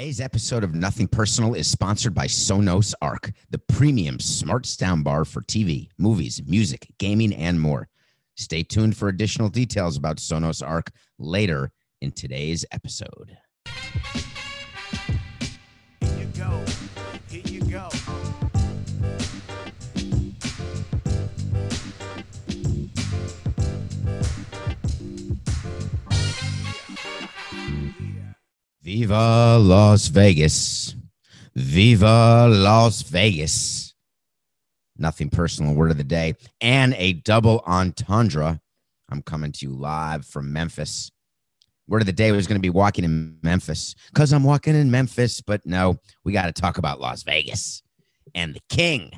Today's episode of Nothing Personal is sponsored by Sonos Arc, the premium smart soundbar for TV, movies, music, gaming, and more. Stay tuned for additional details about Sonos Arc later in today's episode. Here you go. Here you go. Viva Las Vegas. Viva Las Vegas. Nothing personal word of the day and a double entendre. I'm coming to you live from Memphis. Word of the day was going to be walking in Memphis because I'm walking in Memphis, but no, we got to talk about Las Vegas and the king.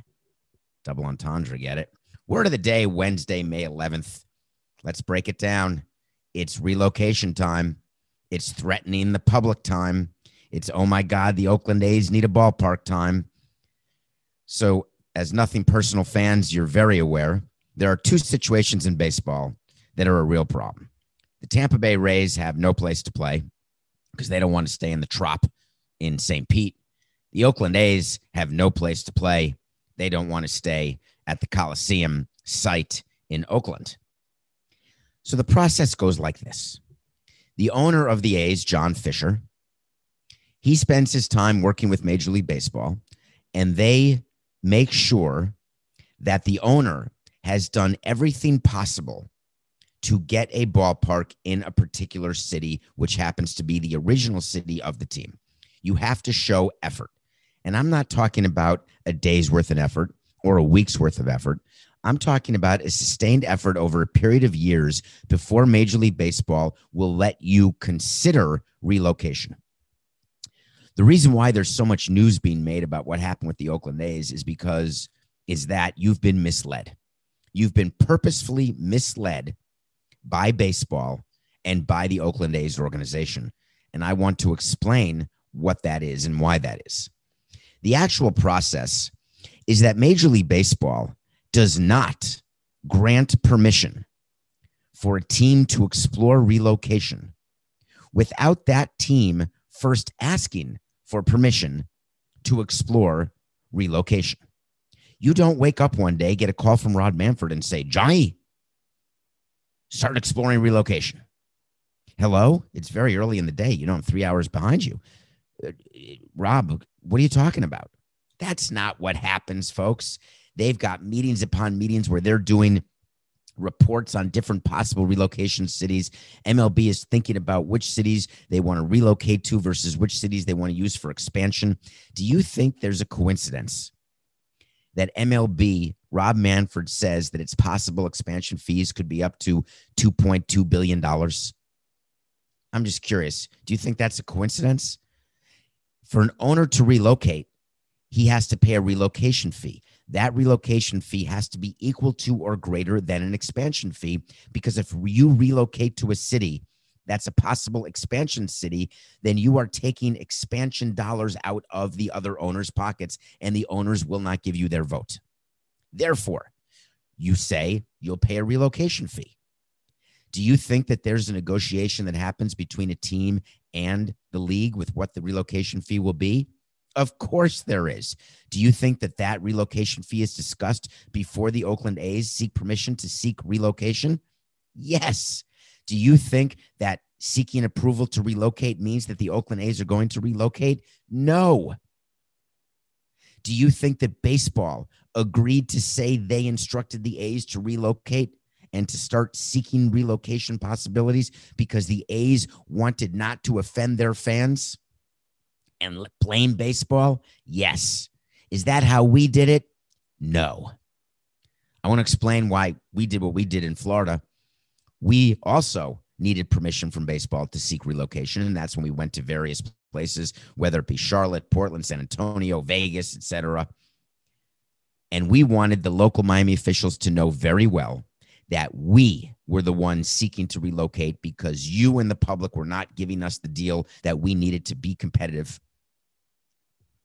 Double entendre, get it? Word of the day, Wednesday, May 11th. Let's break it down. It's relocation time. It's threatening the public time. It's, oh my God, the Oakland A's need a ballpark time. So, as nothing personal fans, you're very aware there are two situations in baseball that are a real problem. The Tampa Bay Rays have no place to play because they don't want to stay in the trop in St. Pete. The Oakland A's have no place to play. They don't want to stay at the Coliseum site in Oakland. So the process goes like this the owner of the A's, John Fisher, he spends his time working with Major League Baseball, and they make sure that the owner has done everything possible to get a ballpark in a particular city, which happens to be the original city of the team. You have to show effort. And I'm not talking about a day's worth of effort or a week's worth of effort. I'm talking about a sustained effort over a period of years before Major League Baseball will let you consider relocation. The reason why there's so much news being made about what happened with the Oakland A's is because is that you've been misled. You've been purposefully misled by baseball and by the Oakland A's organization. And I want to explain what that is and why that is. The actual process is that Major League Baseball does not grant permission for a team to explore relocation without that team first asking for permission to explore relocation. You don't wake up one day, get a call from Rob Manfred, and say, Johnny, start exploring relocation. Hello? It's very early in the day. You know, I'm three hours behind you. Uh, Rob, what are you talking about? That's not what happens, folks. They've got meetings upon meetings where they're doing reports on different possible relocation cities. MLB is thinking about which cities they want to relocate to versus which cities they want to use for expansion. Do you think there's a coincidence that MLB, Rob Manfred says that its possible expansion fees could be up to $2.2 billion? I'm just curious. Do you think that's a coincidence? For an owner to relocate, he has to pay a relocation fee that relocation fee has to be equal to or greater than an expansion fee. Because if you relocate to a city that's a possible expansion city, then you are taking expansion dollars out of the other owner's pockets, and the owners will not give you their vote. Therefore, you say you'll pay a relocation fee. Do you think that there's a negotiation that happens between a team and the league with what the relocation fee will be? Of course there is. Do you think that that relocation fee is discussed before the Oakland A's seek permission to seek relocation? Yes. Do you think that seeking approval to relocate means that the Oakland A's are going to relocate? No. Do you think that baseball agreed to say they instructed the A's to relocate and to start seeking relocation possibilities because the A's wanted not to offend their fans? And blame baseball? Yes. Is that how we did it? No. I want to explain why we did what we did in Florida. We also needed permission from baseball to seek relocation, and that's when we went to various places, whether it be Charlotte, Portland, San Antonio, Vegas, etc. And we wanted the local Miami officials to know very well that we were the ones seeking to relocate because you and the public were not giving us the deal that we needed to be competitive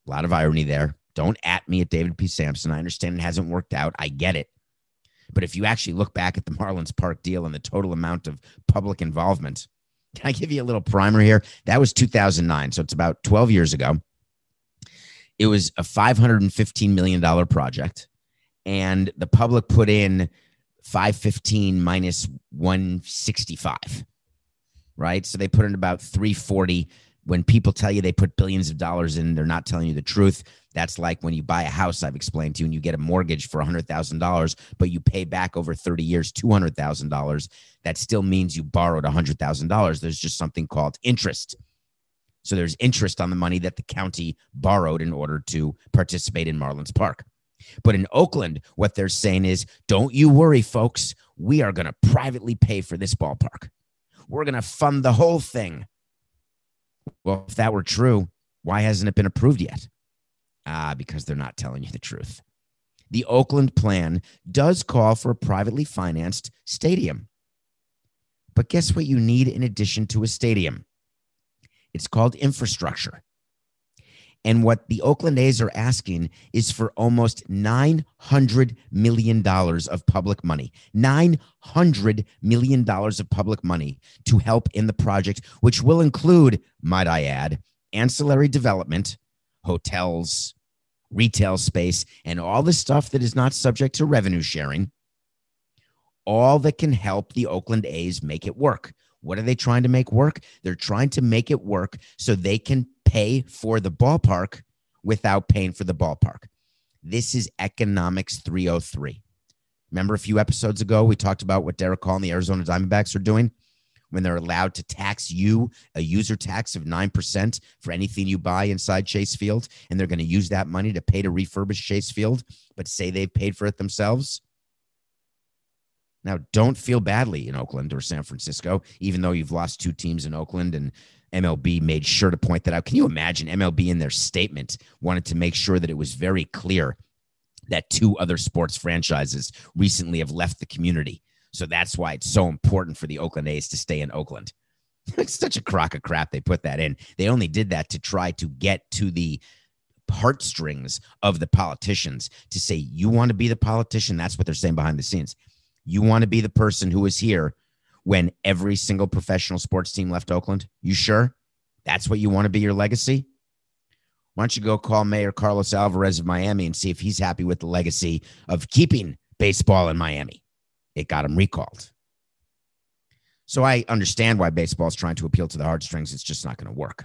a lot of irony there. Don't at me at David P. Samson. I understand it hasn't worked out. I get it. But if you actually look back at the Marlins Park deal and the total amount of public involvement, Can I give you a little primer here? That was 2009. So it's about 12 years ago. It was a $515 million project, and the public put in 515 minus 165, right? So they put in about 340. When people tell you they put billions of dollars in, they're not telling you the truth. That's like when you buy a house, I've explained to you, and you get a mortgage for $100,000, but you pay back over 30 years $200,000. That still means you borrowed $100,000. There's just something called interest. So there's interest on the money that the county borrowed in order to participate in Marlins Park. But in Oakland, what they're saying is don't you worry, folks. We are going to privately pay for this ballpark. We're going to fund the whole thing. Well, if that were true, why hasn't it been approved yet? Ah, because they're not telling you the truth. The Oakland plan does call for a privately financed stadium. But guess what you need in addition to a stadium? It's called infrastructure. And what the Oakland A's are asking is for almost $900 million of public money. $900 million of public money to help in the project, which will include, might I add, ancillary development, hotels, retail space, and all the stuff that is not subject to revenue sharing. All that can help the Oakland A's make it work. What are they trying to make work? They're trying to make it work so they can pay for the ballpark without paying for the ballpark. This is economics 303. Remember a few episodes ago, we talked about what Derrick Hall and the Arizona Diamondbacks are doing when they're allowed to tax you a user tax of 9% for anything you buy inside Chase Field. And they're going to use that money to pay to refurbish Chase Field, but say they've paid for it themselves. Now, don't feel badly in Oakland or San Francisco, even though you've lost two teams in Oakland and MLB made sure to point that out. Can you imagine MLB in their statement wanted to make sure that it was very clear that two other sports franchises recently have left the community? So that's why it's so important for the Oakland A's to stay in Oakland. It's such a crock of crap they put that in. They only did that to try to get to the heartstrings of the politicians to say, you want to be the politician. That's what they're saying behind the scenes. You want to be the person who is here when every single professional sports team left Oakland? You sure? That's what you want to be your legacy? Why don't you go call Mayor Carlos Alvarez of Miami and see if he's happy with the legacy of keeping baseball in Miami? It got him recalled. So I understand why baseball is trying to appeal to the heartstrings. It's just not going to work.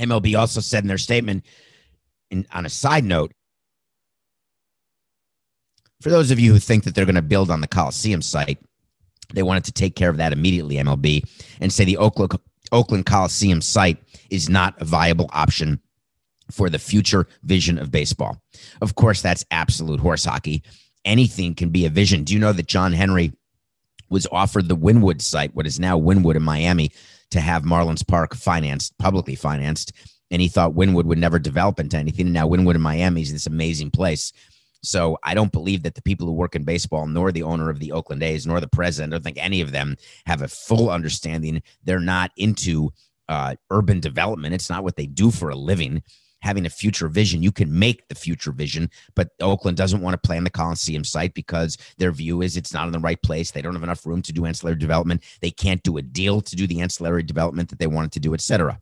MLB also said in their statement, in, on a side note, for those of you who think that they're going to build on the Coliseum site, they wanted to take care of that immediately, MLB, and say the Oakland, Oakland Coliseum site is not a viable option for the future vision of baseball. Of course, that's absolute horse hockey. Anything can be a vision. Do you know that John Henry was offered the Wynwood site, what is now Wynwood in Miami, to have Marlins Park financed, publicly financed? And he thought Wynwood would never develop into anything. And now Wynwood in Miami is this amazing place. So I don't believe that the people who work in baseball, nor the owner of the Oakland A's, nor the president, I don't think any of them have a full understanding. They're not into uh, urban development. It's not what they do for a living. Having a future vision, you can make the future vision, but Oakland doesn't want to play on the Coliseum site because their view is it's not in the right place. They don't have enough room to do ancillary development. They can't do a deal to do the ancillary development that they wanted to do, et cetera.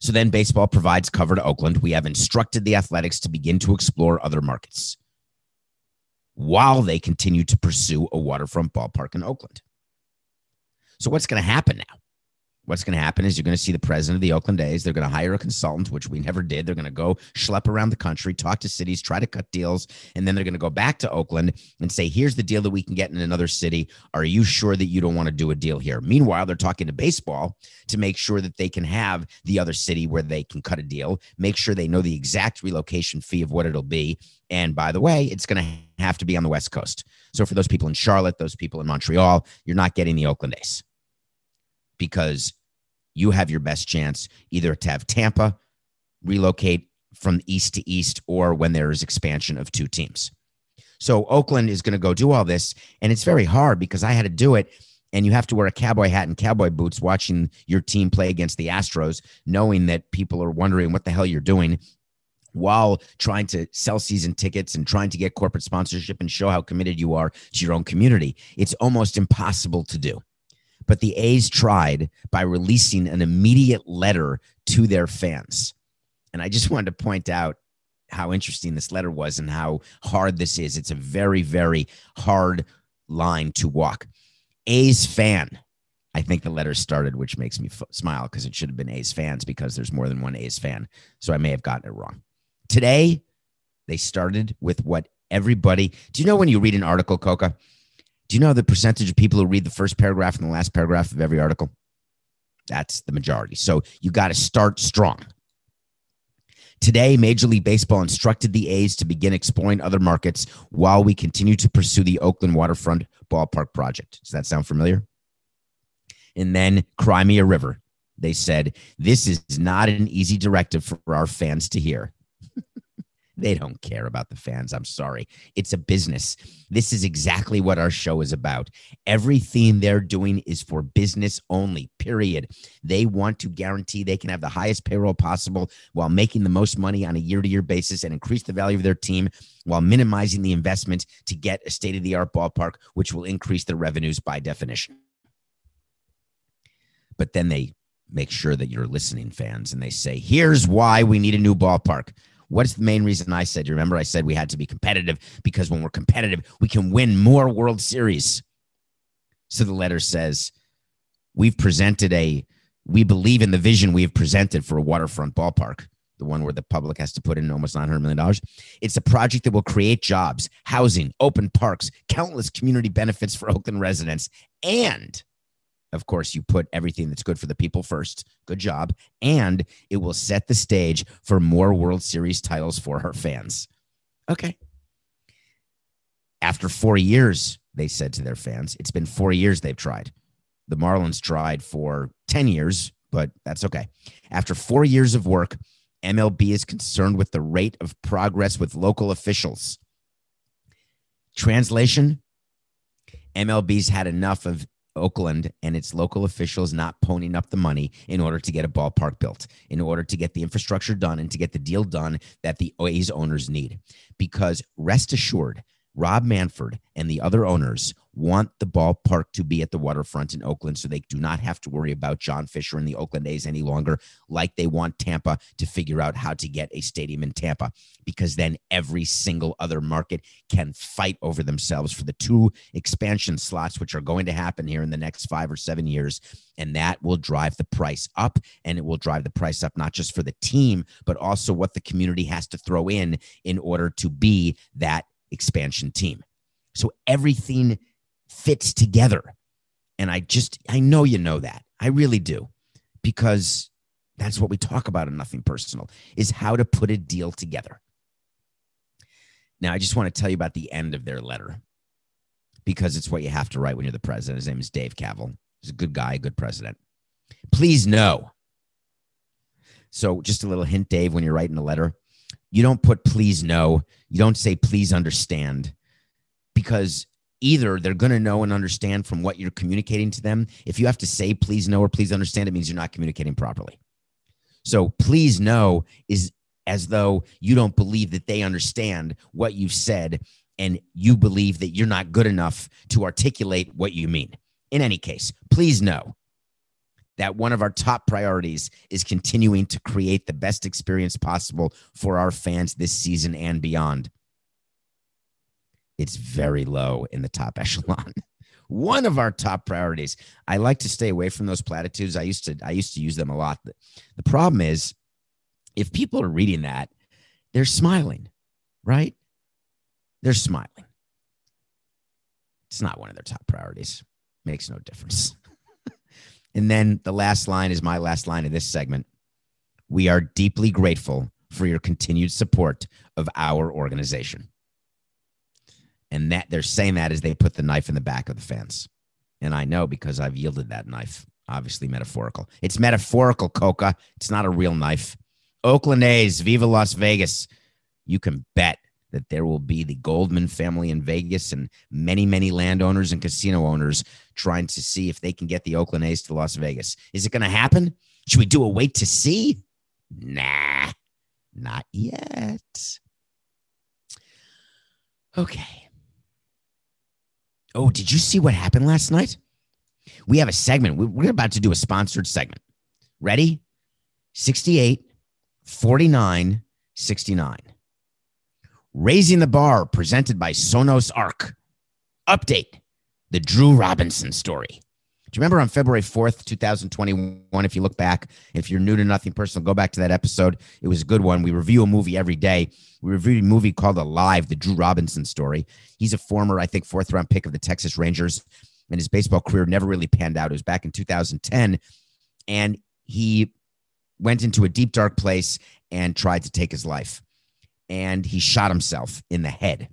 So then baseball provides cover to Oakland. We have instructed the athletics to begin to explore other markets while they continue to pursue a waterfront ballpark in Oakland. So what's going to happen now? What's going to happen is you're going to see the president of the Oakland A's. They're going to hire a consultant, which we never did. They're going to go schlep around the country, talk to cities, try to cut deals, and then they're going to go back to Oakland and say, "Here's the deal that we can get in another city. Are you sure that you don't want to do a deal here?" Meanwhile, they're talking to baseball to make sure that they can have the other city where they can cut a deal, make sure they know the exact relocation fee of what it'll be. And by the way, it's going to have to be on the West Coast. So for those people in Charlotte, those people in Montreal, you're not getting the Oakland A's because you have your best chance either to have Tampa relocate from east to east or when there is expansion of two teams. So Oakland is going to go do all this. And it's very hard because I had to do it. And you have to wear a cowboy hat and cowboy boots watching your team play against the Astros, knowing that people are wondering what the hell you're doing while trying to sell season tickets and trying to get corporate sponsorship and show how committed you are to your own community. It's almost impossible to do. But the A's tried by releasing an immediate letter to their fans. And I just wanted to point out how interesting this letter was and how hard this is. It's a very, very hard line to walk. A's fan. I think the letter started, which makes me f- smile because it should have been A's fans because there's more than one A's fan. So I may have gotten it wrong. Today, they started with what everybody. Do you know when you read an article, Coca? Do you know the percentage of people who read the first paragraph and the last paragraph of every article? That's the majority. So you got to start strong. Today, Major League Baseball instructed the A's to begin exploring other markets while we continue to pursue the Oakland Waterfront Ballpark project. Does that sound familiar? And then Crimea River. They said, This is not an easy directive for our fans to hear. They don't care about the fans. I'm sorry. It's a business. This is exactly what our show is about. Everything they're doing is for business only, period. They want to guarantee they can have the highest payroll possible while making the most money on a year to year basis and increase the value of their team while minimizing the investment to get a state of the art ballpark, which will increase their revenues by definition. But then they make sure that you're listening, fans, and they say, here's why we need a new ballpark. What's the main reason I said? You remember I said we had to be competitive because when we're competitive, we can win more World Series. So the letter says, We've presented a, we believe in the vision we have presented for a waterfront ballpark, the one where the public has to put in almost $900 million. It's a project that will create jobs, housing, open parks, countless community benefits for Oakland residents, and of course, you put everything that's good for the people first. Good job. And it will set the stage for more World Series titles for her fans. Okay. After four years, they said to their fans, it's been four years they've tried. The Marlins tried for 10 years, but that's okay. After four years of work, MLB is concerned with the rate of progress with local officials. Translation MLB's had enough of Oakland and its local officials not ponying up the money in order to get a ballpark built, in order to get the infrastructure done and to get the deal done that the A's owners need. Because rest assured, Rob Manfred and the other owners want the ballpark to be at the waterfront in Oakland so they do not have to worry about John Fisher and the Oakland A's any longer, like they want Tampa to figure out how to get a stadium in Tampa, because then every single other market can fight over themselves for the two expansion slots, which are going to happen here in the next five or seven years. And that will drive the price up, and it will drive the price up not just for the team, but also what the community has to throw in in order to be that expansion team. So everything fits together. And I just, I know you know that. I really do. Because that's what we talk about in Nothing Personal is how to put a deal together. Now, I just want to tell you about the end of their letter because it's what you have to write when you're the president. His name is Dave Kaval. He's a good guy, a good president. Please know. So, just a little hint, Dave, when you're writing a letter, you don't put please know. You don't say please understand because either they're going to know and understand from what you're communicating to them. If you have to say please know or please understand, it means you're not communicating properly. So please know is as though you don't believe that they understand what you've said and you believe that you're not good enough to articulate what you mean. In any case, please know that one of our top priorities is continuing to create the best experience possible for our fans this season and beyond. It's very low in the top echelon. one of our top priorities. I like to stay away from those platitudes. I used to I used to use them a lot. The problem is if people are reading that, they're smiling, right? They're smiling. It's not one of their top priorities. Makes no difference. and then the last line is my last line of this segment. We are deeply grateful for your continued support of our organization. And that they're saying that as they put the knife in the back of the fence. And I know because I've yielded that knife, obviously metaphorical. It's metaphorical, Coca. It's not a real knife. Oakland A's, Viva Las Vegas. You can bet that there will be the Goodman family in Vegas and many, many landowners and casino owners trying to see if they can get the Oakland A's to Las Vegas. Is it going to happen? Should we do a wait to see? Nah, not yet. Okay. Oh, did you see what happened last night? We have a segment. We- We're about to do a sponsored segment. Ready? 68, 49, 69. Raising the Bar, presented by Sonos Arc. Update the Drew Robinson story. Do you remember on February 4th, 2021? If you look back, if you're new to Nothing Personal, go back to that episode. It was a good one. We review a movie every day. We reviewed a movie called Alive, the Drew Robinson story. He's a former, I think, fourth round pick of the Texas Rangers, and his baseball career never really panned out. It was back in 2010, and he went into a deep, dark place and tried to take his life. And he shot himself in the head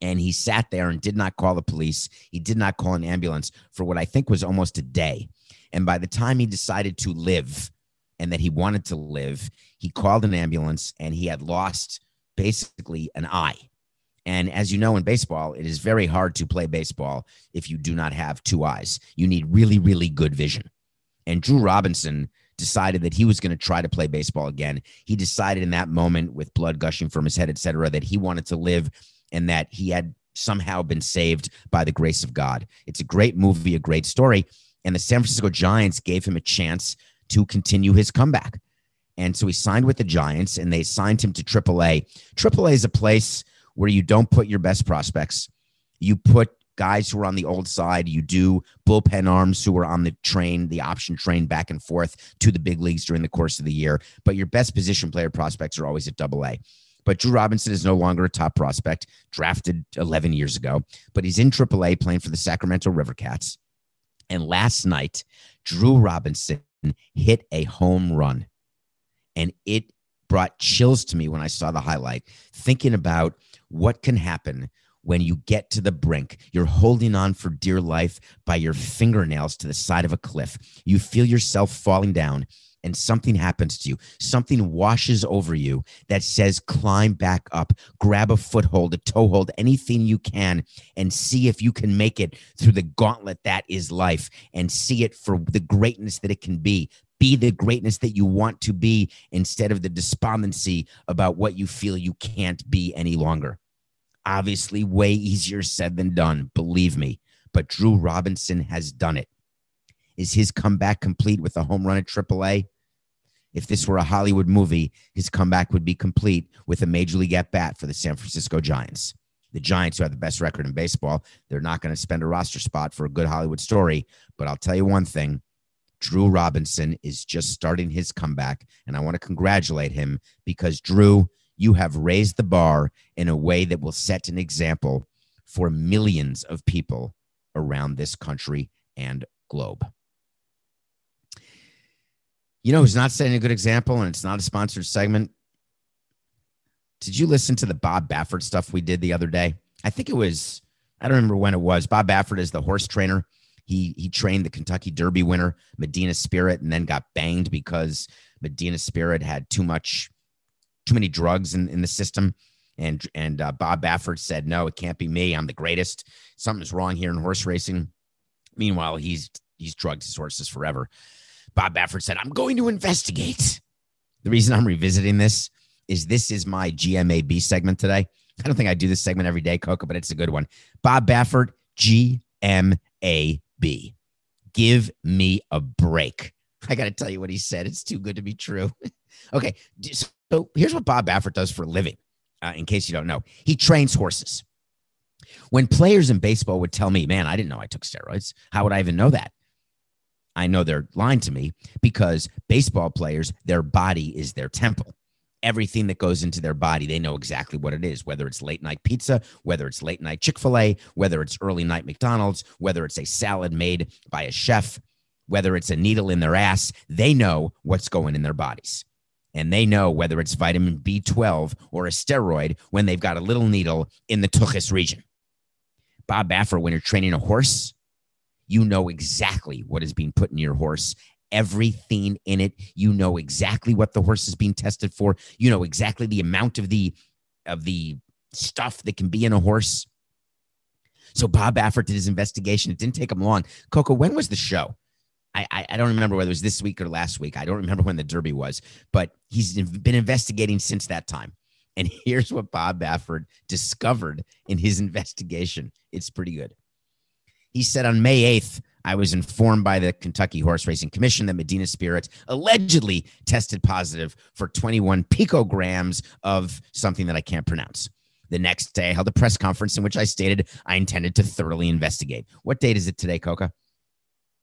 and he sat there and did not call the police. He did not call an ambulance for what I think was almost a day. And by the time he decided to live and that he wanted to live, he called an ambulance and he had lost basically an eye. And as you know, in baseball, it is very hard to play baseball if you do not have two eyes. You need really, really good vision. And Drew Robinson decided that he was going to try to play baseball again. He decided in that moment, with blood gushing from his head, et cetera, that he wanted to live and that he had somehow been saved by the grace of God. It's a great movie, a great story. And the San Francisco Giants gave him a chance to continue his comeback. And so he signed with the Giants and they signed him to AAA. AAA is a place where you don't put your best prospects. You put guys who are on the old side. You do bullpen arms who are on the train, the option train back and forth to the big leagues during the course of the year. But your best position player prospects are always at double A. But Drew Robinson is no longer a top prospect, drafted 11 years ago, but he's in AAA playing for the Sacramento River Cats. And last night, Drew Robinson hit a home run. And it brought chills to me when I saw the highlight, thinking about what can happen when you get to the brink. You're holding on for dear life by your fingernails to the side of a cliff. You feel yourself falling down and something happens to you. Something washes over you that says, climb back up, grab a foothold, a toehold, anything you can, and see if you can make it through the gauntlet that is life and see it for the greatness that it can be. Be the greatness that you want to be instead of the despondency about what you feel you can't be any longer. Obviously, way easier said than done, believe me. But Drew Robinson has done it. Is his comeback complete with a home run at AAA? If this were a Hollywood movie, his comeback would be complete with a major league at bat for the San Francisco Giants. The Giants, who have the best record in baseball, they're not going to spend a roster spot for a good Hollywood story. But I'll tell you one thing Drew Robinson is just starting his comeback. And I want to congratulate him because, Drew, you have raised the bar in a way that will set an example for millions of people around this country and globe. You know who's not setting a good example, and it's not a sponsored segment? Did you listen to the Bob Baffert stuff we did the other day? I think it was, I don't remember when it was. Bob Baffert is the horse trainer. He he trained the Kentucky Derby winner, Medina Spirit, and then got banged because Medina Spirit had too much, too many drugs in, in the system. And and uh, Bob Baffert said, "No, it can't be me. I'm the greatest. Something's wrong here in horse racing." Meanwhile, he's he's drugged his horses forever. Bob Baffert said, I'm going to investigate. The reason I'm revisiting this is this is my GMAB segment today. I don't think I do this segment every day, Coco, but it's a good one. Bob Baffert, GMAB. Give me a break. I got to tell you what he said. It's too good to be true. okay. So here's what Bob Baffert does for a living, uh, in case you don't know. He trains horses. When players in baseball would tell me, man, I didn't know I took steroids. How would I even know that? I know they're lying to me because baseball players, their body is their temple. Everything that goes into their body, they know exactly what it is, whether it's late night pizza, whether it's late night Chick fil A, whether it's early night McDonald's, whether it's a salad made by a chef, whether it's a needle in their ass. They know what's going in their bodies. And they know whether it's vitamin B12 or a steroid when they've got a little needle in the tuchus region. Bob Baffert, when you're training a horse, you know exactly what is being put in your horse everything in it you know exactly what the horse is being tested for you know exactly the amount of the of the stuff that can be in a horse so bob baffert did his investigation it didn't take him long coco when was the show I, I, don't remember whether it was this week or last week. I don't remember when the Derby was, but he's been investigating since that time. And here's what Bob Baffert discovered in his investigation. It's pretty good. He said on May 8th I was informed by the Kentucky Horse Racing Commission that Medina Spirit allegedly tested positive for 21 picograms of something that I can't pronounce. The next day, I held a press conference in which I stated I intended to thoroughly investigate. What date is it today, Coca?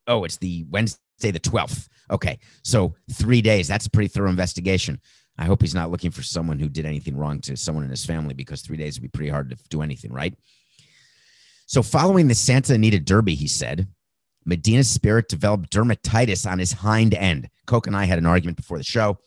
Oh, it's the Wednesday, the 12th. Okay. So three days. That's a pretty thorough investigation. I hope he's not looking for someone who did anything wrong to someone in his family because three days would be pretty hard to do anything, right? So, following the Santa Anita Derby, he said, Medina's Spirit developed dermatitis on his hind end. Coke and I had an argument before the show.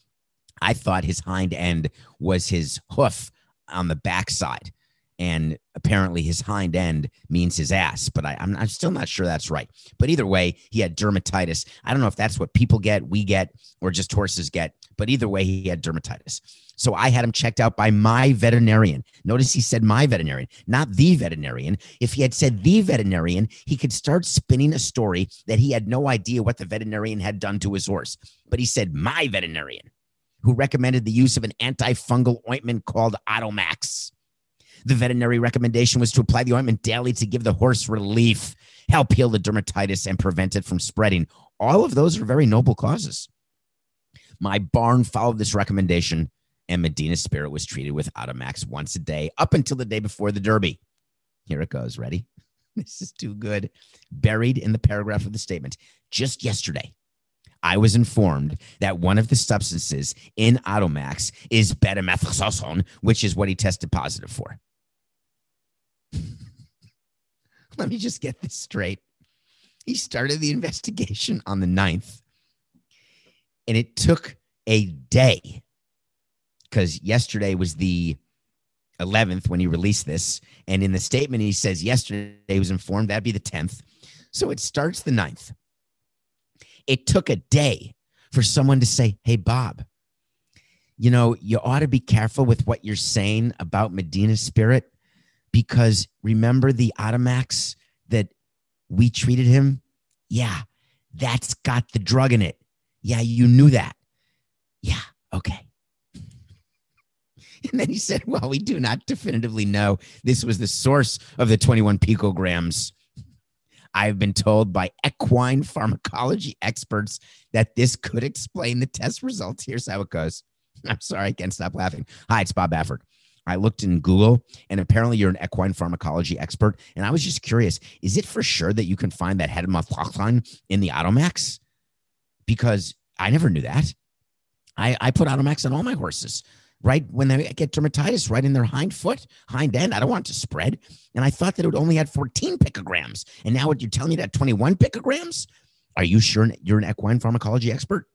I thought his hind end was his hoof on the backside. And apparently his hind end means his ass, but I, am I'm still not sure that's right. But either way, he had dermatitis. I don't know if that's what people get, we get, or just horses get. But either way, he had dermatitis. So I had him checked out by my veterinarian. Notice he said my veterinarian, not the veterinarian. If he had said the veterinarian, he could start spinning a story that he had no idea what the veterinarian had done to his horse. But he said my veterinarian, who recommended the use of an antifungal ointment called Otomax. The veterinary recommendation was to apply the ointment daily to give the horse relief, help heal the dermatitis, and prevent it from spreading. All of those are very noble causes. My barn followed this recommendation, and Medina Spirit was treated with Otomax once a day up until the day before the Derby. Here it goes. Ready? This is too good. Buried in the paragraph of the statement. Just yesterday, I was informed that one of the substances in Otomax is betamethasone, which is what he tested positive for. Let me just get this straight. He started the investigation on the 9th, and it took a day because yesterday was the 11th when he released this. And in the statement, he says yesterday he was informed that'd be the 10th. So it starts the 9th. It took a day for someone to say, Hey, Bob, you know, you ought to be careful with what you're saying about Medina Spirit because remember the Otomax that we treated him? Yeah, that's got the drug in it. Yeah, you knew that. Yeah, okay. And then he said, Well, we do not definitively know this was the source of the 21 picograms. I've been told by equine pharmacology experts that this could explain the test results. Here's how it goes. I'm sorry, I can't stop laughing. Hi, it's Bob Baffert. I looked in Google, and apparently you're an equine pharmacology expert. And I was just curious: is it for sure that you can find that head in the Otomax? Because I never knew that. I, I put Otomax on all my horses, right when they get dermatitis, right in their hind foot, hind end. I don't want it to spread. And I thought that it would only had 14 picograms. And now what you're telling me that 21 picograms? Are you sure you're an equine pharmacology expert?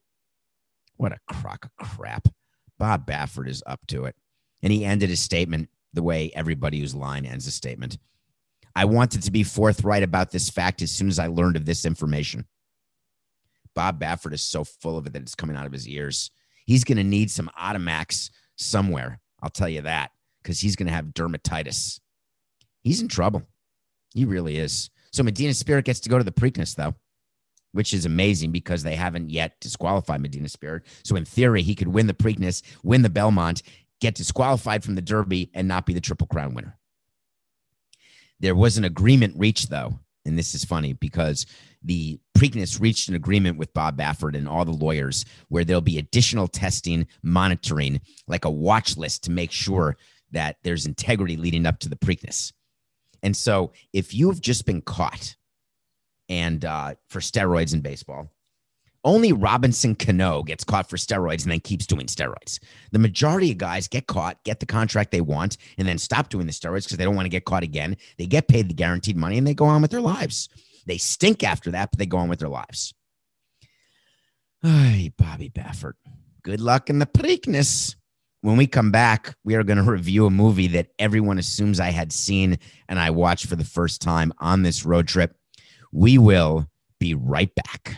What a crock of crap. Bob Baffert is up to it. And he ended his statement the way everybody whose line ends a statement. I wanted to be forthright about this fact as soon as I learned of this information. Bob Baffert is so full of it that it's coming out of his ears. He's going to need some Otomax somewhere. I'll tell you that because he's going to have dermatitis. He's in trouble. He really is. So Medina Spirit gets to go to the Preakness, though, which is amazing because they haven't yet disqualified Medina Spirit. So in theory, he could win the Preakness, win the Belmont, get disqualified from the Derby, and not be the Triple Crown winner. There was an agreement reached, though, and this is funny because the Preakness reached an agreement with Bob Baffert and all the lawyers where there'll be additional testing, monitoring, like a watch list to make sure that there's integrity leading up to the Preakness. And so if you've just been caught and uh, for steroids in baseball, only Robinson Cano gets caught for steroids and then keeps doing steroids. The majority of guys get caught, get the contract they want, and then stop doing the steroids because they don't want to get caught again. They get paid the guaranteed money and they go on with their lives. They stink after that, but they go on with their lives. Bobby Baffert. Good luck in the Preakness. When we come back, we are going to review a movie that everyone assumes I had seen and I watched for the first time on this road trip. We will be right back.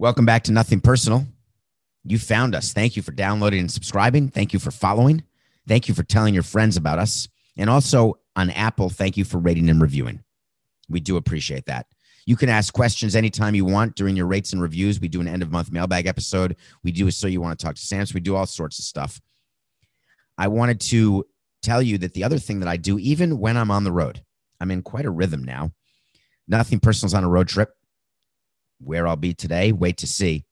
Welcome back to Nothing Personal. You found us. Thank you for downloading and subscribing. Thank you for following. Thank you for telling your friends about us. And also on Apple, thank you for rating and reviewing. We do appreciate that. You can ask questions anytime you want during your rates and reviews. We do an end of month mailbag episode. We do a so you want to talk to Sam. So we do all sorts of stuff. I wanted to tell you that the other thing that I do, even when I'm on the road, I'm in quite a rhythm now. Nothing personal's on a road trip. Where I'll be today, wait to see.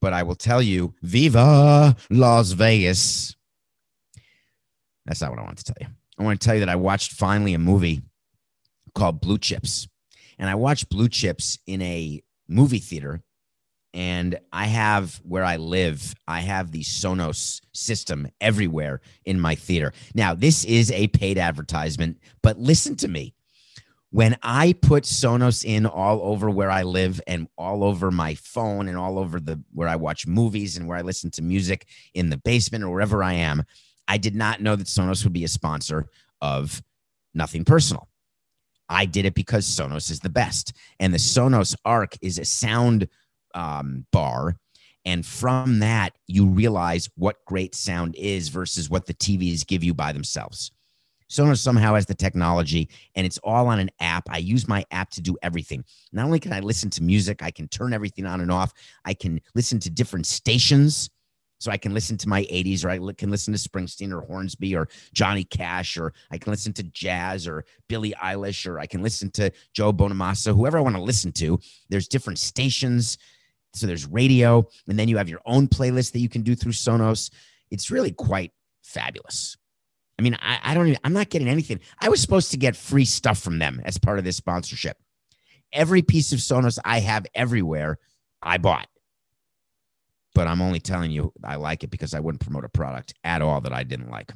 But I will tell you, Viva Las Vegas. That's not what I want to tell you. I want to tell you that I watched finally a movie called Blue Chips. And I watched Blue Chips in a movie theater. And I have where I live, I have the Sonos system everywhere in my theater. Now, this is a paid advertisement, but listen to me. When I put Sonos in all over where I live and all over my phone and all over the where I watch movies and where I listen to music in the basement or wherever I am, I did not know that Sonos would be a sponsor of Nothing Personal. I did it because Sonos is the best. And the Sonos Arc is a sound um, bar. And from that, you realize what great sound is versus what the TVs give you by themselves. Sonos somehow has the technology and it's all on an app. I use my app to do everything. Not only can I listen to music, I can turn everything on and off. I can listen to different stations. So I can listen to my 80s, or I can listen to Springsteen or Hornsby or Johnny Cash, or I can listen to jazz or Billie Eilish, or I can listen to Joe Bonamassa, whoever I want to listen to. There's different stations. So there's radio, and then you have your own playlist that you can do through Sonos. It's really quite fabulous. I mean, I, I don't even, I'm not getting anything. I was supposed to get free stuff from them as part of this sponsorship. Every piece of Sonos I have everywhere, I bought. But I'm only telling you I like it because I wouldn't promote a product at all that I didn't like.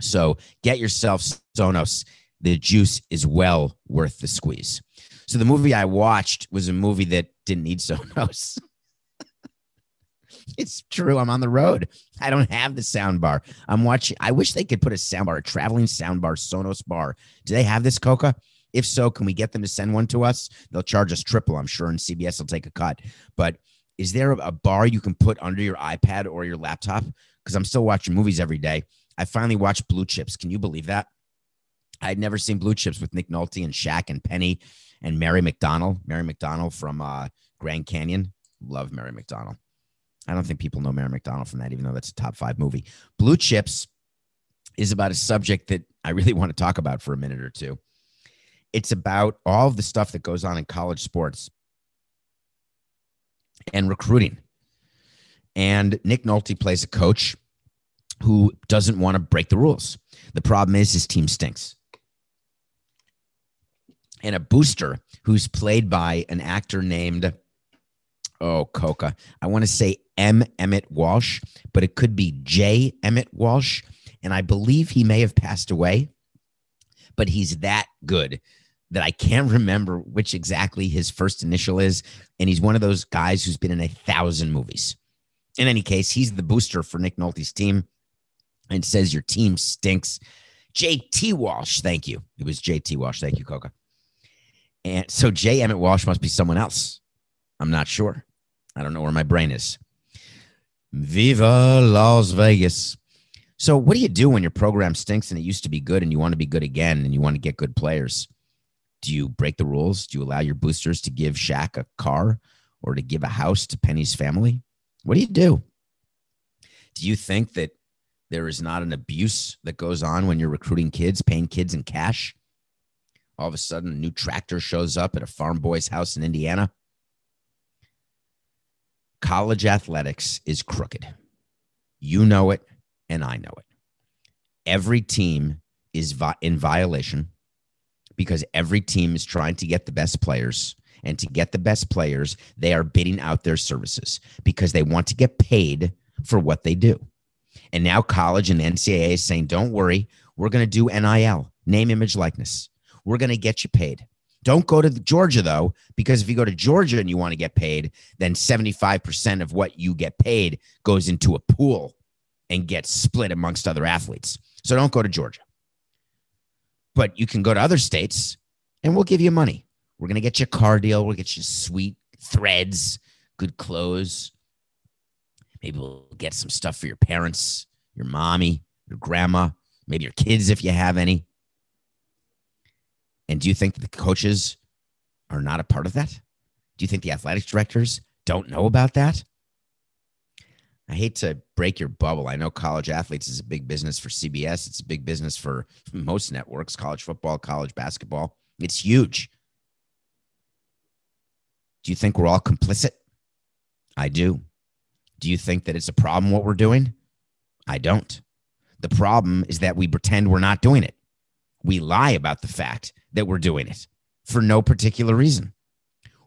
So get yourself Sonos. The juice is well worth the squeeze. So the movie I watched was a movie that didn't need Sonos. it's true. I'm on the road. I don't have the sound bar. I'm watching. I wish they could put a sound bar, a traveling sound bar, Sonos bar. Do they have this, Coca? If so, can we get them to send one to us? They'll charge us triple, I'm sure, and CBS will take a cut. But is there a bar you can put under your iPad or your laptop? Because I'm still watching movies every day. I finally watched Blue Chips. Can you believe that? I'd never seen Blue Chips with Nick Nolte and Shaq and Penny and Mary McDonnell. Mary McDonnell from uh, Grand Canyon. Love Mary McDonnell. I don't think people know Mary McDonnell from that, even though that's a top five movie. Blue Chips is about a subject that I really want to talk about for a minute or two. It's about all of the stuff that goes on in college sports and recruiting. And Nick Nolte plays a coach who doesn't want to break the rules. The problem is his team stinks. And a booster who's played by an actor named, oh, Coca. I want to say M. Emmet Walsh, but it could be J. Emmett Walsh. And I believe he may have passed away, but he's that good that I can't remember which exactly his first initial is. And he's one of those guys who's been in a thousand movies. In any case, he's the booster for Nick Nolte's team and says your team stinks. JT Walsh, thank you. It was JT Walsh. Thank you, Coca. And so J. Emmett Walsh must be someone else. I'm not sure. I don't know where my brain is. Viva Las Vegas. So, what do you do when your program stinks and it used to be good and you want to be good again and you want to get good players? Do you break the rules? Do you allow your boosters to give Shaq a car or to give a house to Penny's family? What do you do? Do you think that there is not an abuse that goes on when you're recruiting kids, paying kids in cash? All of a sudden, a new tractor shows up at a farm boy's house in Indiana. College athletics is crooked. You know it, and I know it. Every team is vi- in violation because every team is trying to get the best players. And to get the best players, they are bidding out their services because they want to get paid for what they do. And now college and NCAA is saying, don't worry, we're going to do NIL, name, image, likeness. We're going to get you paid. Don't go to Georgia, though, because if you go to Georgia and you want to get paid, then 75% of what you get paid goes into a pool and gets split amongst other athletes. So don't go to Georgia. But you can go to other states and we'll give you money. We're going to get you a car deal. We'll get you sweet threads, good clothes. Maybe we'll get some stuff for your parents, your mommy, your grandma, maybe your kids if you have any. And do you think the coaches are not a part of that? Do you think the athletics directors don't know about that? I hate to break your bubble. I know college athletes is a big business for CBS. It's a big business for most networks, college football, college basketball. It's huge. Do you think we're all complicit? I do. Do you think that it's a problem what we're doing? I don't. The problem is that we pretend we're not doing it. We lie about the fact that we're doing it for no particular reason.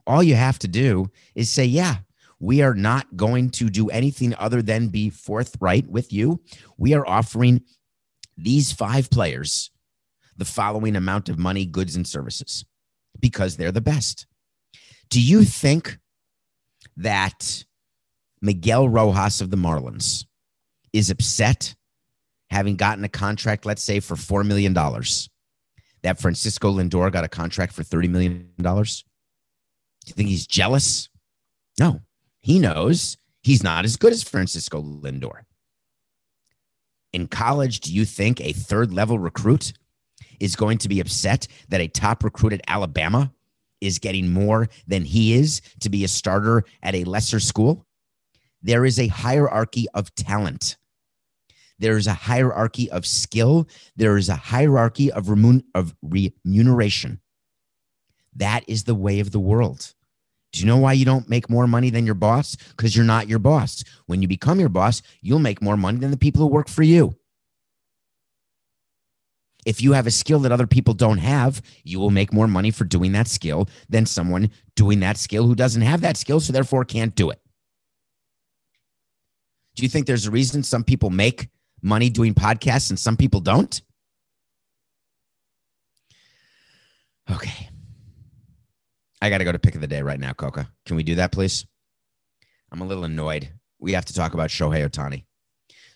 All you have to do is say, yeah, we are not going to do anything other than be forthright with you. We are offering these five players the following amount of money, goods, and services because they're the best. Do you think that Miguel Rojas of the Marlins is upset having gotten a contract, let's say, for $4 million? That Francisco Lindor got a contract for $30 million? Do you think he's jealous? No. He knows he's not as good as Francisco Lindor. In college, do you think a third level recruit is going to be upset that a top recruit at Alabama is getting more than he is to be a starter at a lesser school? There is a hierarchy of talent. There is a hierarchy of skill. There is a hierarchy of, remun- of remuneration. That is the way of the world. Do you know why you don't make more money than your boss? Because you're not your boss. When you become your boss, you'll make more money than the people who work for you. If you have a skill that other people don't have, you will make more money for doing that skill than someone doing that skill who doesn't have that skill, so therefore can't do it. Do you think there's a reason some people make money doing podcasts and some people don't? Okay. I got to go to pick of the day right now, Coca. Can we do that, please? I'm a little annoyed. We have to talk about Shohei Ohtani.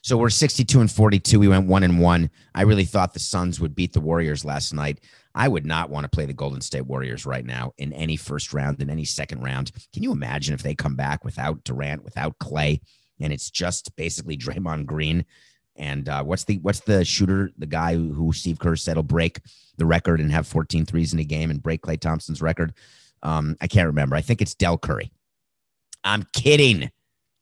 So we're 62 and 42. We went one and one. I really thought the Suns would beat the Warriors last night. I would not want to play the Golden State Warriors right now in any first round, in any second round. Can you imagine if they come back without Durant, without Klay, and it's just basically Draymond Green? And uh, what's the what's the shooter, the guy who Steve Kerr said will break the record and have 14 threes in a game and break Klay Thompson's record? Um, I can't remember. I think it's Dell Curry. I'm kidding.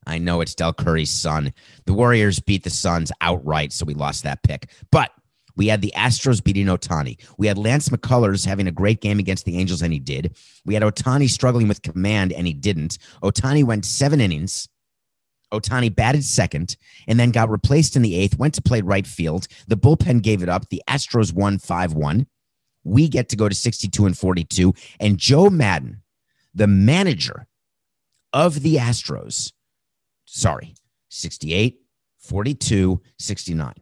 I know it's Dell Curry's son. The Warriors beat the Suns outright, so we lost that pick. But we had the Astros beating Ohtani. We had Lance McCullers having a great game against the Angels, and he did. We had Ohtani struggling with command, and he didn't. Ohtani went seven innings. Ohtani batted second and then got replaced in the eighth, went to play right field. The bullpen gave it up. The Astros won 5 1 we get to go to 62 and 42. And Joe Maddon, the manager of the Astros, sorry, 68, 42, 69.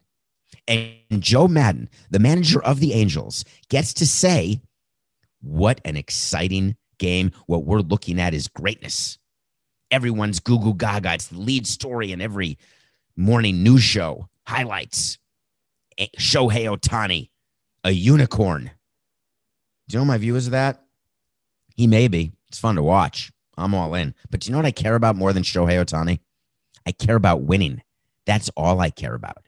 And Joe Maddon, the manager of the Angels, gets to say, What an exciting game. What we're looking at is greatness. Everyone's goo goo gaga. It's the lead story in every morning news show. Highlights. Eh, Shohei Ohtani, a unicorn. Do you know my view is of that? He may be. It's fun to watch. I'm all in. But do you know what I care about more than Shohei Ohtani? I care about winning. That's all I care about.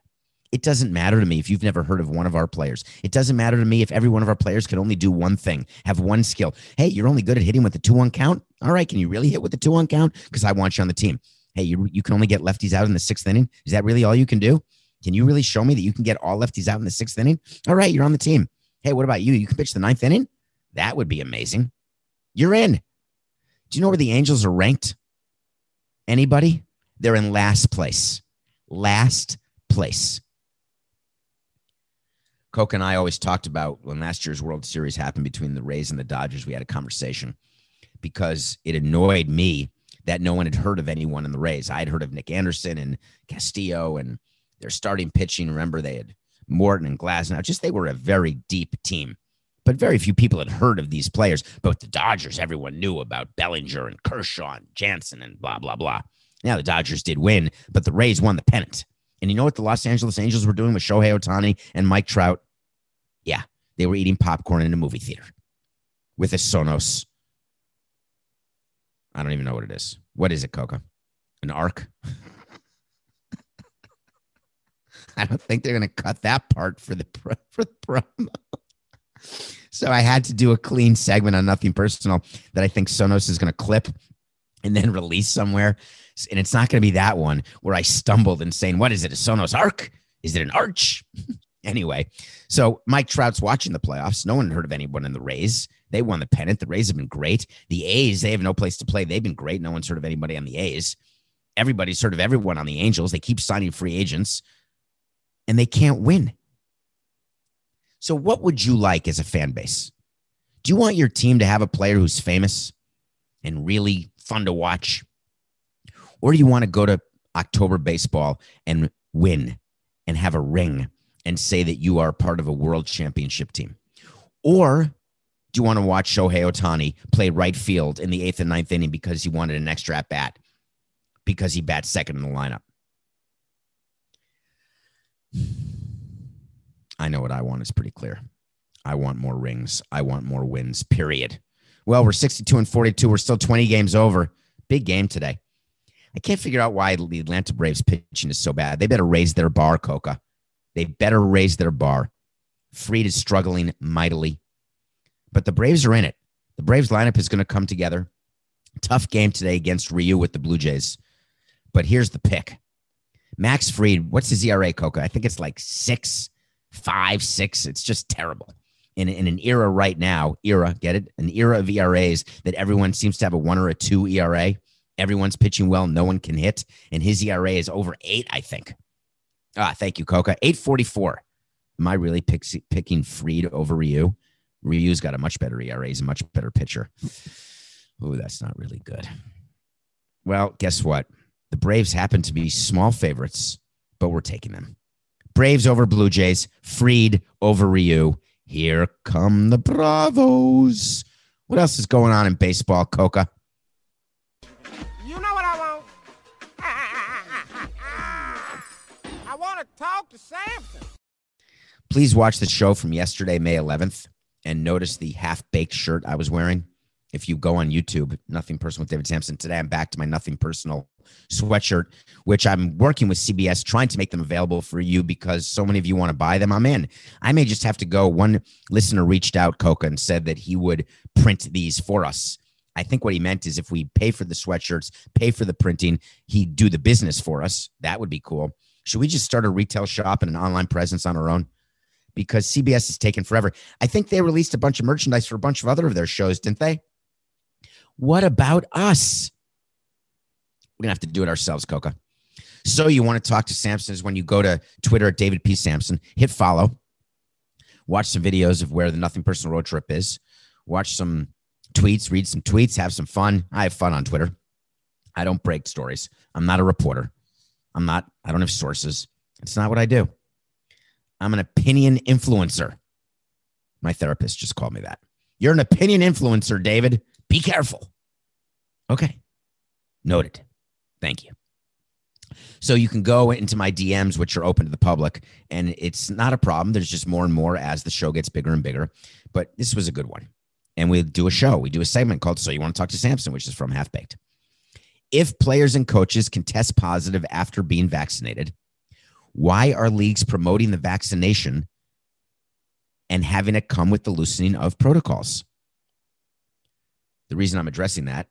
It doesn't matter to me if you've never heard of one of our players. It doesn't matter to me if every one of our players can only do one thing, have one skill. Hey, you're only good at hitting with the two one count. All right, can you really hit with the two one count? Because I want you on the team. Hey, you, you can only get lefties out in the sixth inning. Is that really all you can do? Can you really show me that you can get all lefties out in the sixth inning? All right, you're on the team. Hey, what about you? You can pitch the ninth inning? That would be amazing. You're in. Do you know where the Angels are ranked? Anybody? They're in last place. Last place. Coke and I always talked about when last year's World Series happened between the Rays and the Dodgers. We had a conversation because it annoyed me that no one had heard of anyone in the Rays. I had heard of Nick Anderson and Castillo and their starting pitching. Remember, they had Morton and Glasnow. Just they were a very deep team but very few people had heard of these players. But the Dodgers, everyone knew about Bellinger and Kershaw and Jansen and blah, blah, blah. Now the Dodgers did win, but the Rays won the pennant. And you know what the Los Angeles Angels were doing with Shohei Ohtani and Mike Trout? Yeah, they were eating popcorn in a movie theater. with a Sonos. I don't even know what it is. What is it, Coca? An arc? I don't think they're going to cut that part for the pro- for the promo. so I had to do a clean segment on nothing personal that I think Sonos is going to clip and then release somewhere. And it's not going to be that one where I stumbled and saying, "What is it? A Sonos Arc? Is it an arch?" anyway, so Mike Trout's watching the playoffs. No one heard of anyone in the Rays. They won the pennant. The Rays have been great. The A's, they have no place to play. They've been great. No one's heard of anybody on the A's. Everybody's heard of everyone on the Angels. They keep signing free agents and they can't win. So, what would you like as a fan base? Do you want your team to have a player who's famous and really fun to watch? Or do you want to go to October baseball and win and have a ring and say that you are part of a world championship team? Or do you want to watch Shohei Ohtani play right field in the eighth and ninth inning because he wanted an extra at bat because he bats second in the lineup? I know what I want is pretty clear. I want more rings. I want more wins, period. Well, we're 62 and 42. We're still 20 games over. Big game today. I can't figure out why the Atlanta Braves pitching is so bad. They better raise their bar, Coca. They better raise their bar. Fried is struggling mightily, but the Braves are in it. The Braves lineup is going to come together. Tough game today against Ryu with the Blue Jays. But here's the pick Max Fried, what's his ERA, Coca? I think it's like six, five, six. It's just terrible. In, in an era right now, era, get it? An era of ERAs that everyone seems to have a one or a two ERA. Everyone's pitching well. No one can hit. And his ERA is over eight, I think. Ah, thank you, Coca. 844. Am I really pick, picking Fried over Ryu? Ryu's got a much better ERA. He's a much better pitcher. Ooh, that's not really good. Well, guess what? The Braves happen to be small favorites, but we're taking them. Braves over Blue Jays, Fried over Ryu. Here come the Bravos. What else is going on in baseball, Coca? You know what I want? I want to talk to Samson. Please watch the show from yesterday, May 11th, and notice the half baked shirt I was wearing. If you go on YouTube, Nothing Personal with David Samson, today I'm back to my Nothing Personal sweatshirt, which I'm working with CBS trying to make them available for you because so many of you want to buy them. I'm in. I may just have to go. One listener reached out, Coca, and said that he would print these for us. I think what he meant is if we pay for the sweatshirts, pay for the printing, he'd do the business for us. That would be cool. Should we just start a retail shop and an online presence on our own? Because CBS is taking forever. I think they released a bunch of merchandise for a bunch of other of their shows, didn't they? What about us? We're gonna have to do it ourselves, Coca. So you want to talk to Samson is when you go to Twitter at David P. Samson, hit follow, watch some videos of where the Nothing Personal Road Trip is, watch some tweets, read some tweets, have some fun. I have fun on Twitter. I don't break stories. I'm not a reporter. I'm not, I don't have sources. It's not what I do. I'm an opinion influencer. My therapist just called me that. You're an opinion influencer, David. Be careful. Okay. Noted. Thank you. So you can go into my DMs, which are open to the public, and it's not a problem. There's just more and more as the show gets bigger and bigger. But this was a good one. And we do a show. We do a segment called So You Want to Talk to Samson, which is from Half Baked. If players and coaches can test positive after being vaccinated, why are leagues promoting the vaccination and having it come with the loosening of protocols? The reason I'm addressing that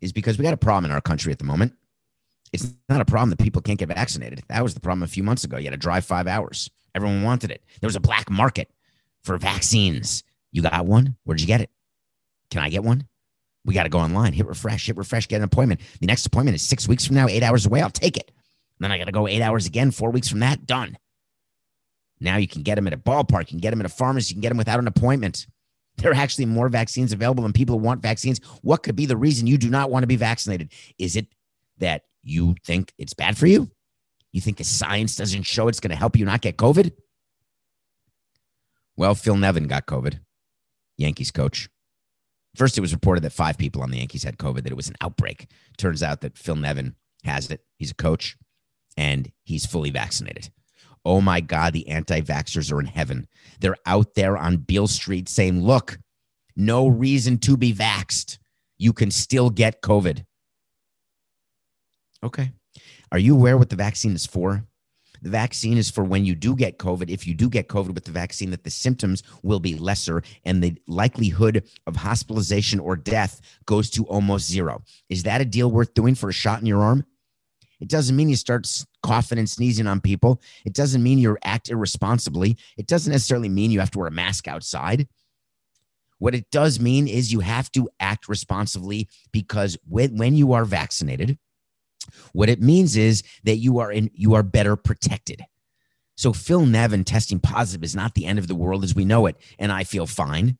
is because we got a problem in our country at the moment. It's not a problem that people can't get vaccinated. That was the problem a few months ago. You had to drive five hours. Everyone wanted it. There was a black market for vaccines. You got one? Where'd you get it? Can I get one? We got to go online, hit refresh, hit refresh, get an appointment. The next appointment is six weeks from now, eight hours away. I'll take it. And then I got to go eight hours again, four weeks from that, done. Now you can get them at a ballpark, you can get them at a pharmacy, you can get them without an appointment. There are actually more vaccines available than people who want vaccines. What could be the reason you do not want to be vaccinated? Is it that you think it's bad for you? You think the science doesn't show it's going to help you not get COVID? Well, Phil Nevin got COVID, Yankees coach. First, it was reported that five people on the Yankees had COVID, that it was an outbreak. Turns out that Phil Nevin has it. He's a coach and he's fully vaccinated. Oh my God, the anti vaxxers are in heaven. They're out there on Beale Street saying, look, no reason to be vaxxed. You can still get COVID. Okay. Are you aware what the vaccine is for? The vaccine is for when you do get COVID. If you do get COVID with the vaccine, that the symptoms will be lesser and the likelihood of hospitalization or death goes to almost zero. Is that a deal worth doing for a shot in your arm? It doesn't mean you start coughing and sneezing on people. It doesn't mean you act irresponsibly. It doesn't necessarily mean you have to wear a mask outside. What it does mean is you have to act responsibly because when, when you are vaccinated, what it means is that you are in you are better protected. So Phil Nevin testing positive is not the end of the world as we know it, and I feel fine.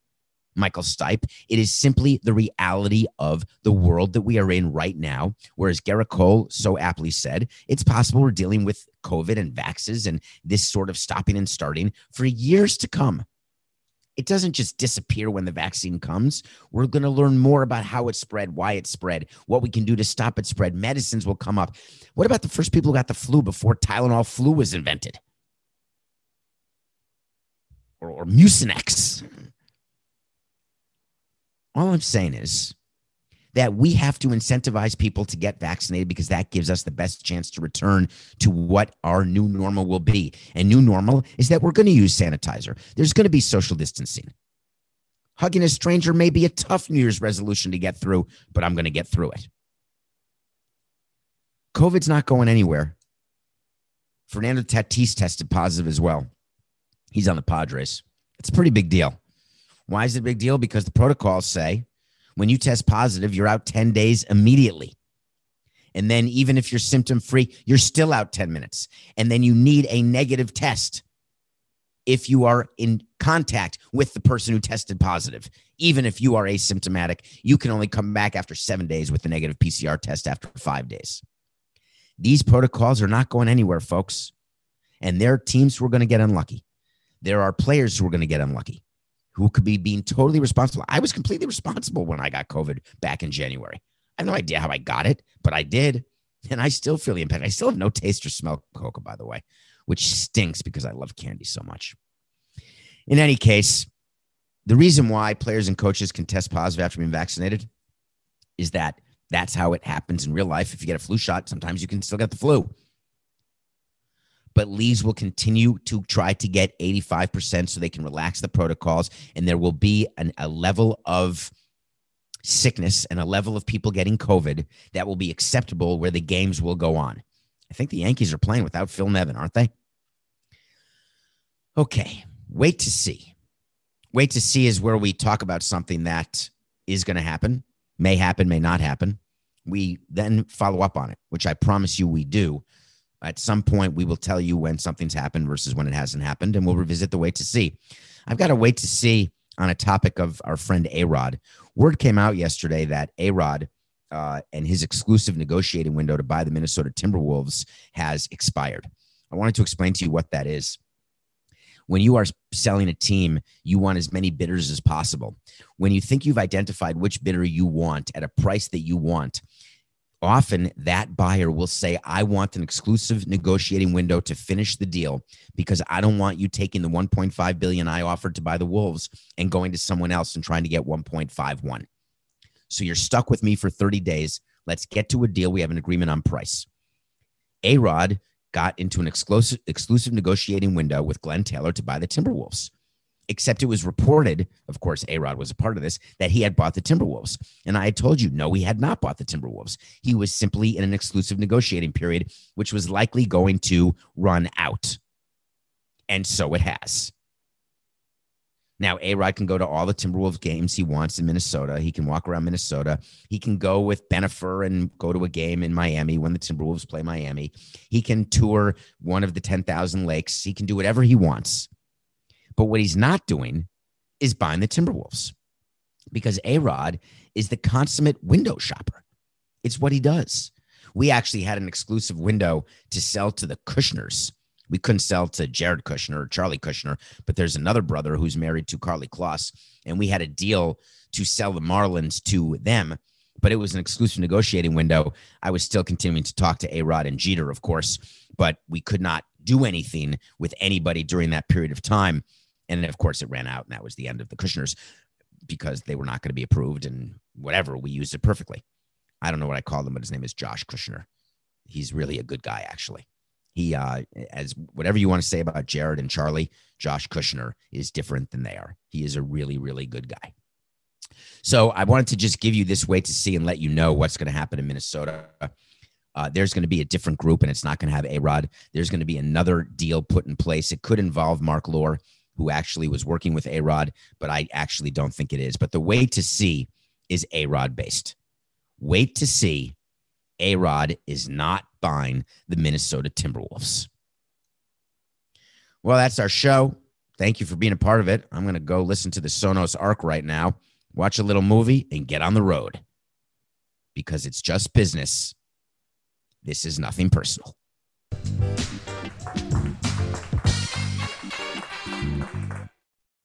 Michael Stipe. It is simply the reality of the world that we are in right now. Whereas Gerrit Cole so aptly said, it's possible we're dealing with COVID and vaxes and this sort of stopping and starting for years to come. It doesn't just disappear when the vaccine comes. We're going to learn more about how it spread, why it spread, what we can do to stop it spread. Medicines will come up. What about the first people who got the flu before Tylenol flu was invented? Or, or Mucinex? All I'm saying is that we have to incentivize people to get vaccinated because that gives us the best chance to return to what our new normal will be. And new normal is that we're going to use sanitizer. There's going to be social distancing. Hugging a stranger may be a tough New Year's resolution to get through, but I'm going to get through it. COVID's not going anywhere. Fernando Tatis tested positive as well. He's on the Padres. It's a pretty big deal. Why is it a big deal? Because the protocols say when you test positive, you're out 10 days immediately. And then, even if you're symptom free, you're still out 10 minutes. And then you need a negative test if you are in contact with the person who tested positive. Even if you are asymptomatic, you can only come back after seven days with a negative PCR test after five days. These protocols are not going anywhere, folks. And there are teams who are going to get unlucky. There are players who are going to get unlucky who could be being totally responsible. I was completely responsible when I got COVID back in January. I have no idea how I got it, but I did. And I still feel the impact. I still have no taste or smell coca, by the way, which stinks because I love candy so much. In any case, the reason why players and coaches can test positive after being vaccinated is that that's how it happens in real life. If you get a flu shot, sometimes you can still get the flu but leagues will continue to try to get 85% so they can relax the protocols and there will be an, a level of sickness and a level of people getting covid that will be acceptable where the games will go on. I think the yankees are playing without phil nevin aren't they? Okay wait to see. Wait to see is where we talk about something that is going to happen may happen may not happen. We then follow up on it which i promise you we do at some point, we will tell you when something's happened versus when it hasn't happened, and we'll revisit the wait to see. I've got to wait to see on a topic of our friend A Rod. Word came out yesterday that A Rod uh, and his exclusive negotiating window to buy the Minnesota Timberwolves has expired. I wanted to explain to you what that is. When you are selling a team, you want as many bidders as possible. When you think you've identified which bidder you want at a price that you want, often that buyer will say i want an exclusive negotiating window to finish the deal because i don't want you taking the 1.5 billion i offered to buy the wolves and going to someone else and trying to get 1.51 so you're stuck with me for 30 days. Let's get to a deal. We have an agreement on price. A rod got into an exclusive exclusive negotiating window with glen taylor to buy the timberwolves except it was reported, of course, A Rod was a part of this, that he had bought the Timberwolves. And I told you, no, he had not bought the Timberwolves. He was simply in an exclusive negotiating period, which was likely going to run out. And so it has. Now, A Rod can go to all the Timberwolves games he wants in Minnesota. He can walk around Minnesota. He can go with Bennifer and go to a game in Miami when the Timberwolves play Miami. He can tour one of the 10,000 lakes. He can do whatever he wants. But what he's not doing is buying the Timberwolves because A Rod is the consummate window shopper. It's what he does. We actually had an exclusive window to sell to the Kushners. We couldn't sell to Jared Kushner or Charlie Kushner, but there's another brother who's married to Karlie Kloss. And we had a deal to sell the Marlins to them, but it was an exclusive negotiating window. I was still continuing to talk to A Rod and Jeter, of course, but we could not do anything with anybody during that period of time. And of course, it ran out, and that was the end of the Kushners. because they were not going to be approved and whatever. We used it perfectly. I don't know what I called him, but his name is Josh Kushner. He's really a good guy, actually. He, uh, as whatever you want to say about Jared and Charlie, Josh Kushner is different than they are. He is a really, really good guy. So I wanted to just give you this way to see and let you know what's going to happen in Minnesota. Uh, there's going to be a different group, and it's not going to have A Rod. There's going to be another deal put in place. It could involve Mark Lore, who actually was working with A Rod, but I actually don't think it is. But the way to see is A Rod based. Wait to see A Rod is not buying the Minnesota Timberwolves. Well, that's our show. Thank you for being a part of it. I'm going to go listen to the Sonos Arc right now, watch a little movie, and get on the road because it's just business. This is nothing personal.